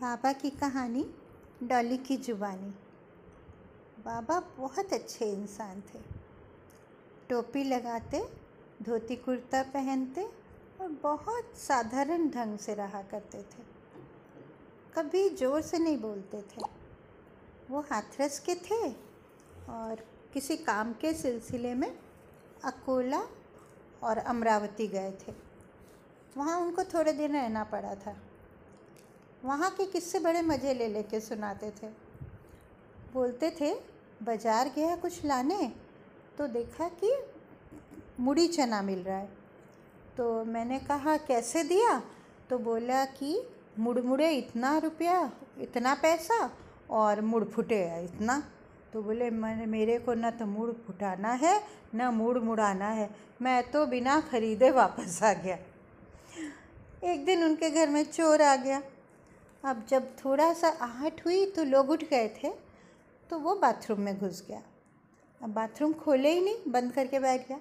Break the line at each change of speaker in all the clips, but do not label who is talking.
बाबा की कहानी डॉली की जुबानी। बाबा बहुत अच्छे इंसान थे। टोपी लगाते, धोती कुर्ता पहनते और बहुत साधारण ढंग से रहा करते थे। कभी ज़ोर से नहीं बोलते थे। वो हाथरस के थे और किसी काम के सिलसिले में अकोला और अमरावती गए थे। वहाँ उनको थोड़े दिन रहना पड़ा था। वहाँ के किस्से बड़े मज़े ले लेके सुनाते थे? बोलते थे, बाज़ार गया कुछ लाने? तो देखा कि मुड़ी चना मिल रहा है। तो मैंने कहा, कैसे दिया? तो बोला कि मुड़ मुड़े इतना रुपया, इतना पैसा और मुड़ फुटे इतना। तो बोले, मैंने, मेरे को न तो मुड़ फुटाना है, न मुड़ मुड़ाना है। मैं तो बिना खरीदे वापस आ गया। एक दिन उनके घर में चोर आ गया। अब जब थोड़ा सा आहट हुई तो लोग उठ गए थे तो वो बाथरूम में घुस गया। अब बाथरूम खोले ही नहीं, बंद करके बैठ गया।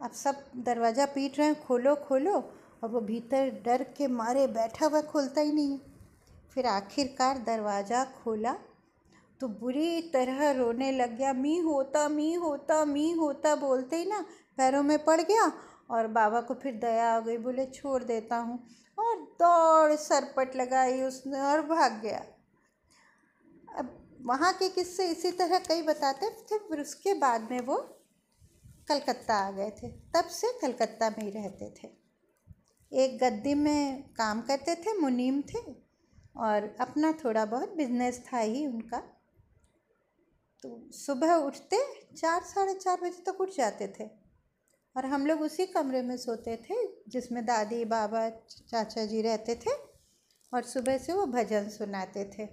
अब सब दरवाज़ा पीट रहे हैं, खोलो खोलो, और वो भीतर डर के मारे बैठा हुआ खोलता ही नहीं। फिर आखिरकार दरवाज़ा खोला तो बुरी तरह रोने लग गया। मी होता मी होता मी होता बोलते ही ना, पैरों में पड़ गया, और बाबा को फिर दया आ गई। बोले, छोड़ देता हूँ। और दौड़, सरपट लगाई उसने और भाग गया। अब वहाँ के किस्से इसी तरह कई बताते थे फिर उसके बाद में वो कलकत्ता आ गए थे, तब से कलकत्ता में ही रहते थे। एक गद्दी में काम करते थे, मुनीम थे और अपना थोड़ा बहुत बिज़नेस था ही उनका। तो सुबह उठते चार, साढ़े चार बजे तक उठ जाते थे और हम लोग उसी कमरे में सोते थे जिसमें दादी बाबा चाचा जी रहते थे और सुबह से वो भजन सुनाते थे।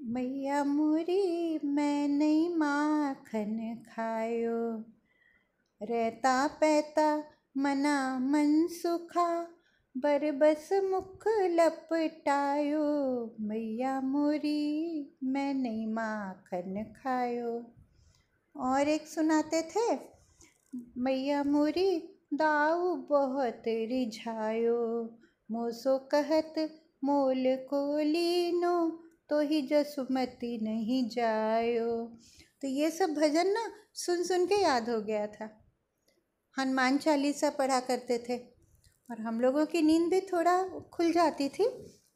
मैया मुरी मैं नहीं माखन खायो, रहता पैता मना मन सुखा बरबस मुख लपटायो। मैया मुरी मैं नहीं माखन खायो। और एक सुनाते थे, मैया मोरी दाऊ बहुत रिझायो। मोसो कहत, मोल को लीनो तो ही जसुमती नहीं जायो। तो ये सब भजन ना सुन सुन के याद हो गया था। हनुमान चालीसा पढ़ा करते थे और हम लोगों की नींद भी थोड़ा खुल जाती थी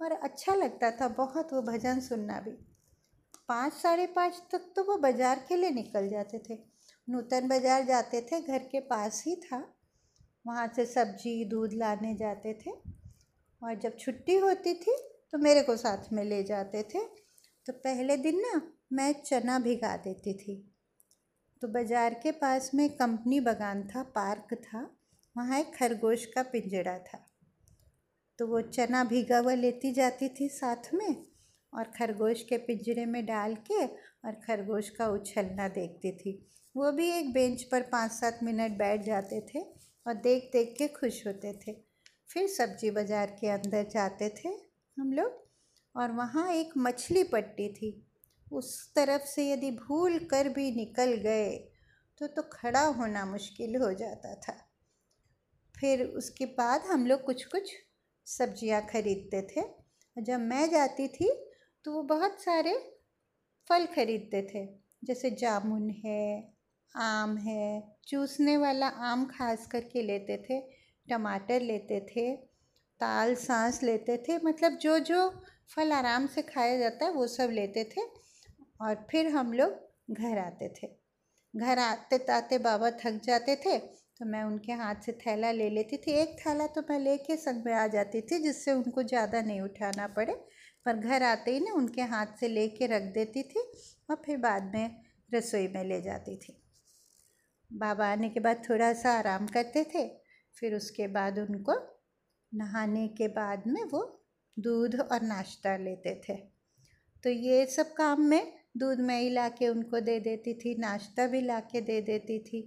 और अच्छा लगता था बहुत वो भजन सुनना भी। पाँच, साढ़े पाँच तक तो वो बाज़ार के लिए निकल जाते थे। नूतन बाज़ार जाते थे, घर के पास ही था। वहाँ से सब्ज़ी, दूध लाने जाते थे और जब छुट्टी होती थी तो मेरे को साथ में ले जाते थे। तो पहले दिन ना मैं चना भिगा देती थी। तो बाज़ार के पास में कंपनी बगान था, पार्क था, वहाँ एक खरगोश का पिंजड़ा था। तो वो चना भिगा हुआ लेती जाती थी साथ में और खरगोश के पिंजरे में डाल के और खरगोश का उछलना देखती थी। वो भी एक बेंच पर पाँच सात मिनट बैठ जाते थे और देख देख के खुश होते थे। फिर सब्ज़ी बाज़ार के अंदर जाते थे हम लोग और वहाँ एक मछली पट्टी थी। उस तरफ़ से यदि भूल कर भी निकल गए तो तो खड़ा होना मुश्किल हो जाता था। फिर उसके बाद हम लोग कुछ कुछ सब्ज़ियाँ खरीदते थे। जब मैं जाती थी तो वो बहुत सारे फल खरीदते थे, जैसे जामुन है आम है, चूसने वाला आम खास करके लेते थे, टमाटर लेते थे ताल सांस लेते थे मतलब जो जो फल आराम से खाया जाता है वो सब लेते थे और फिर हम लोग घर आते थे। घर आते आते बाबा थक जाते थे तो मैं उनके हाथ से थैला ले लेती थी। एक थैला तो मैं लेके संग में आ जाती थी, जिससे उनको ज़्यादा नहीं उठाना पड़े, पर घर आते ही ना उनके हाथ से लेके रख देती थी और फिर बाद में रसोई में ले जाती थी। बाबा आने के बाद थोड़ा सा आराम करते थे, फिर उसके बाद उनको नहाने के बाद में वो दूध और नाश्ता लेते थे। तो ये सब काम में दूध मैं ही ला के उनको दे देती थी, नाश्ता भी ला के दे देती थी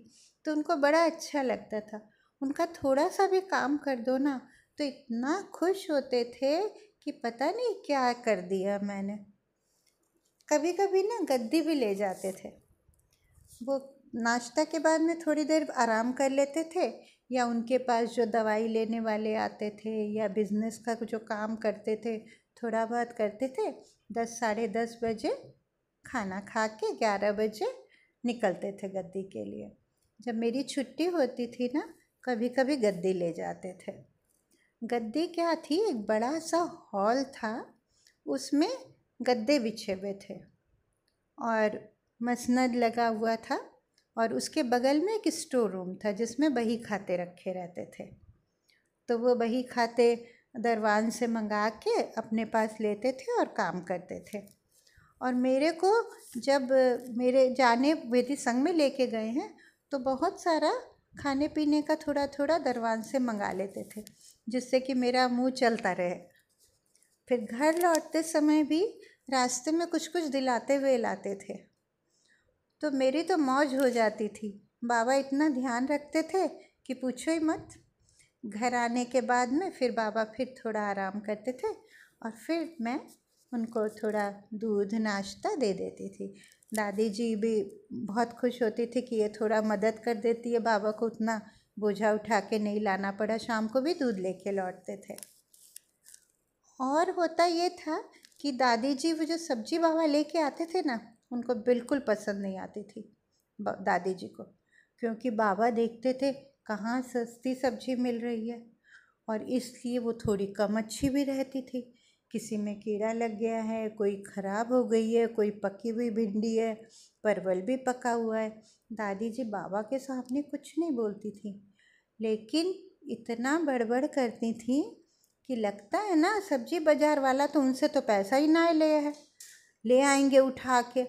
तो उनको बड़ा अच्छा लगता था। उनका थोड़ा सा भी काम कर दो ना तो इतना खुश होते थे कि पता नहीं क्या कर दिया मैंने। कभी कभी ना गद्दी भी ले जाते थे। वो नाश्ता के बाद में थोड़ी देर आराम कर लेते थे या उनके पास जो दवाई लेने वाले आते थे या बिज़नेस का जो काम करते थे, थोड़ा बहुत करते थे, दस, साढ़े दस बजे खाना खा के ग्यारह बजे निकलते थे गद्दी के लिए। जब मेरी छुट्टी होती थी ना कभी कभी गद्दी ले जाते थे। गद्दी क्या थी? एक बड़ा सा हॉल था, उसमें गद्दे बिछे हुए थे। और मसनद लगा हुआ था और उसके बगल में एक स्टोर रूम था जिसमें बही खाते रखे रहते थे। तो वो बही खाते दरवान से मंगा के अपने पास लेते थे और काम करते थे। और मेरे को जब मेरे जाने वेदी संघ में लेके गए हैं तो बहुत सारा खाने पीने का थोड़ा थोड़ा दरवान से मंगा लेते थे, जिससे कि मेरा मुँह चलता रहे। फिर घर लौटते समय भी रास्ते में कुछ कुछ दिलाते हुए लाते थे। तो मेरी तो मौज हो जाती थी। बाबा इतना ध्यान रखते थे कि पूछो ही मत। घर आने के बाद में फिर बाबा फिर थोड़ा आराम करते थे और फिर मैं उनको थोड़ा दूध, नाश्ता दे देती थी। दादी जी भी बहुत खुश होती थी कि ये थोड़ा मदद कर देती है। बाबा को उतना बोझा उठा के नहीं लाना पड़ा। शाम को भी दूध लेके लौटते थे। और होता ये था कि दादी जी वो जो सब्ज़ी बाबा लेके आते थे ना उनको बिल्कुल पसंद नहीं आती थी दादी जी को। क्योंकि बाबा देखते थे कहाँ सस्ती सब्ज़ी मिल रही है और इसलिए वो थोड़ी कम अच्छी भी रहती थी। किसी में कीड़ा लग गया है, कोई ख़राब हो गई है, कोई पकी हुई भिंडी है, परवल भी पका हुआ है। दादी जी बाबा के सामने कुछ नहीं बोलती थी। लेकिन इतना बड़बड़ करती थी कि लगता है ना, सब्ज़ी बाज़ार वाला तो उनसे तो पैसा ही ना ले है ले आएँगे उठा के।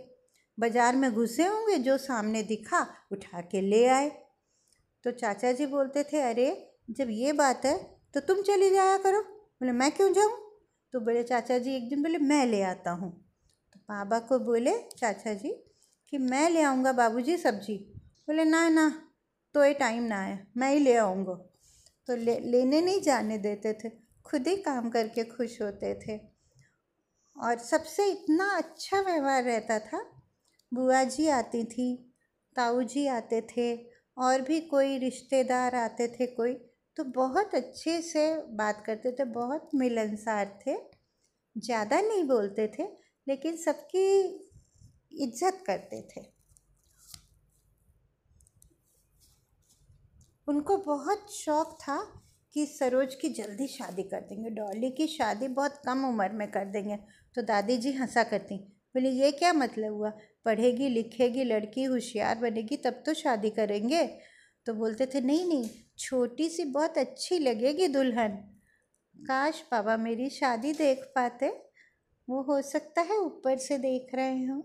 बाज़ार में घुसे होंगे, जो सामने दिखा, उठा के ले आए। तो चाचा जी बोलते थे, अरे, जब ये बात है तो तुम चली जाया करो। बोले, मैं क्यों जाऊँ? तो बोले, चाचा जी एक दिन बोले, मैं ले आता हूँ। तो बाबा को बोले, चाचा जी, कि मैं ले आऊँगा बाबूजी सब्ज़ी। बोले, ना ना तो ये टाइम ना है मैं ही ले आऊँगा। तो ले, लेने नहीं जाने देते थे, खुद ही काम करके खुश होते थे। और सबसे इतना अच्छा व्यवहार रहता था बुआ जी आती थी, ताऊ जी आते थे और भी कोई रिश्तेदार आते थे कोई तो बहुत अच्छे से बात करते थे, बहुत मिलनसार थे। ज़्यादा नहीं बोलते थे, लेकिन सबकी इज़्ज़त करते थे। उनको बहुत शौक था कि सरोज की जल्दी शादी कर देंगे, डॉली की शादी बहुत कम उम्र में कर देंगे। तो दादी जी हंसा करती, बोले, ये क्या मतलब हुआ? पढ़ेगी, लिखेगी, लड़की होशियार बनेगी, तब तो शादी करेंगे। तो बोलते थे, नहीं नहीं, छोटी सी बहुत अच्छी लगेगी दुल्हन। काश बाबा मेरी शादी देख पाते। वो हो सकता है ऊपर से देख रहे हों।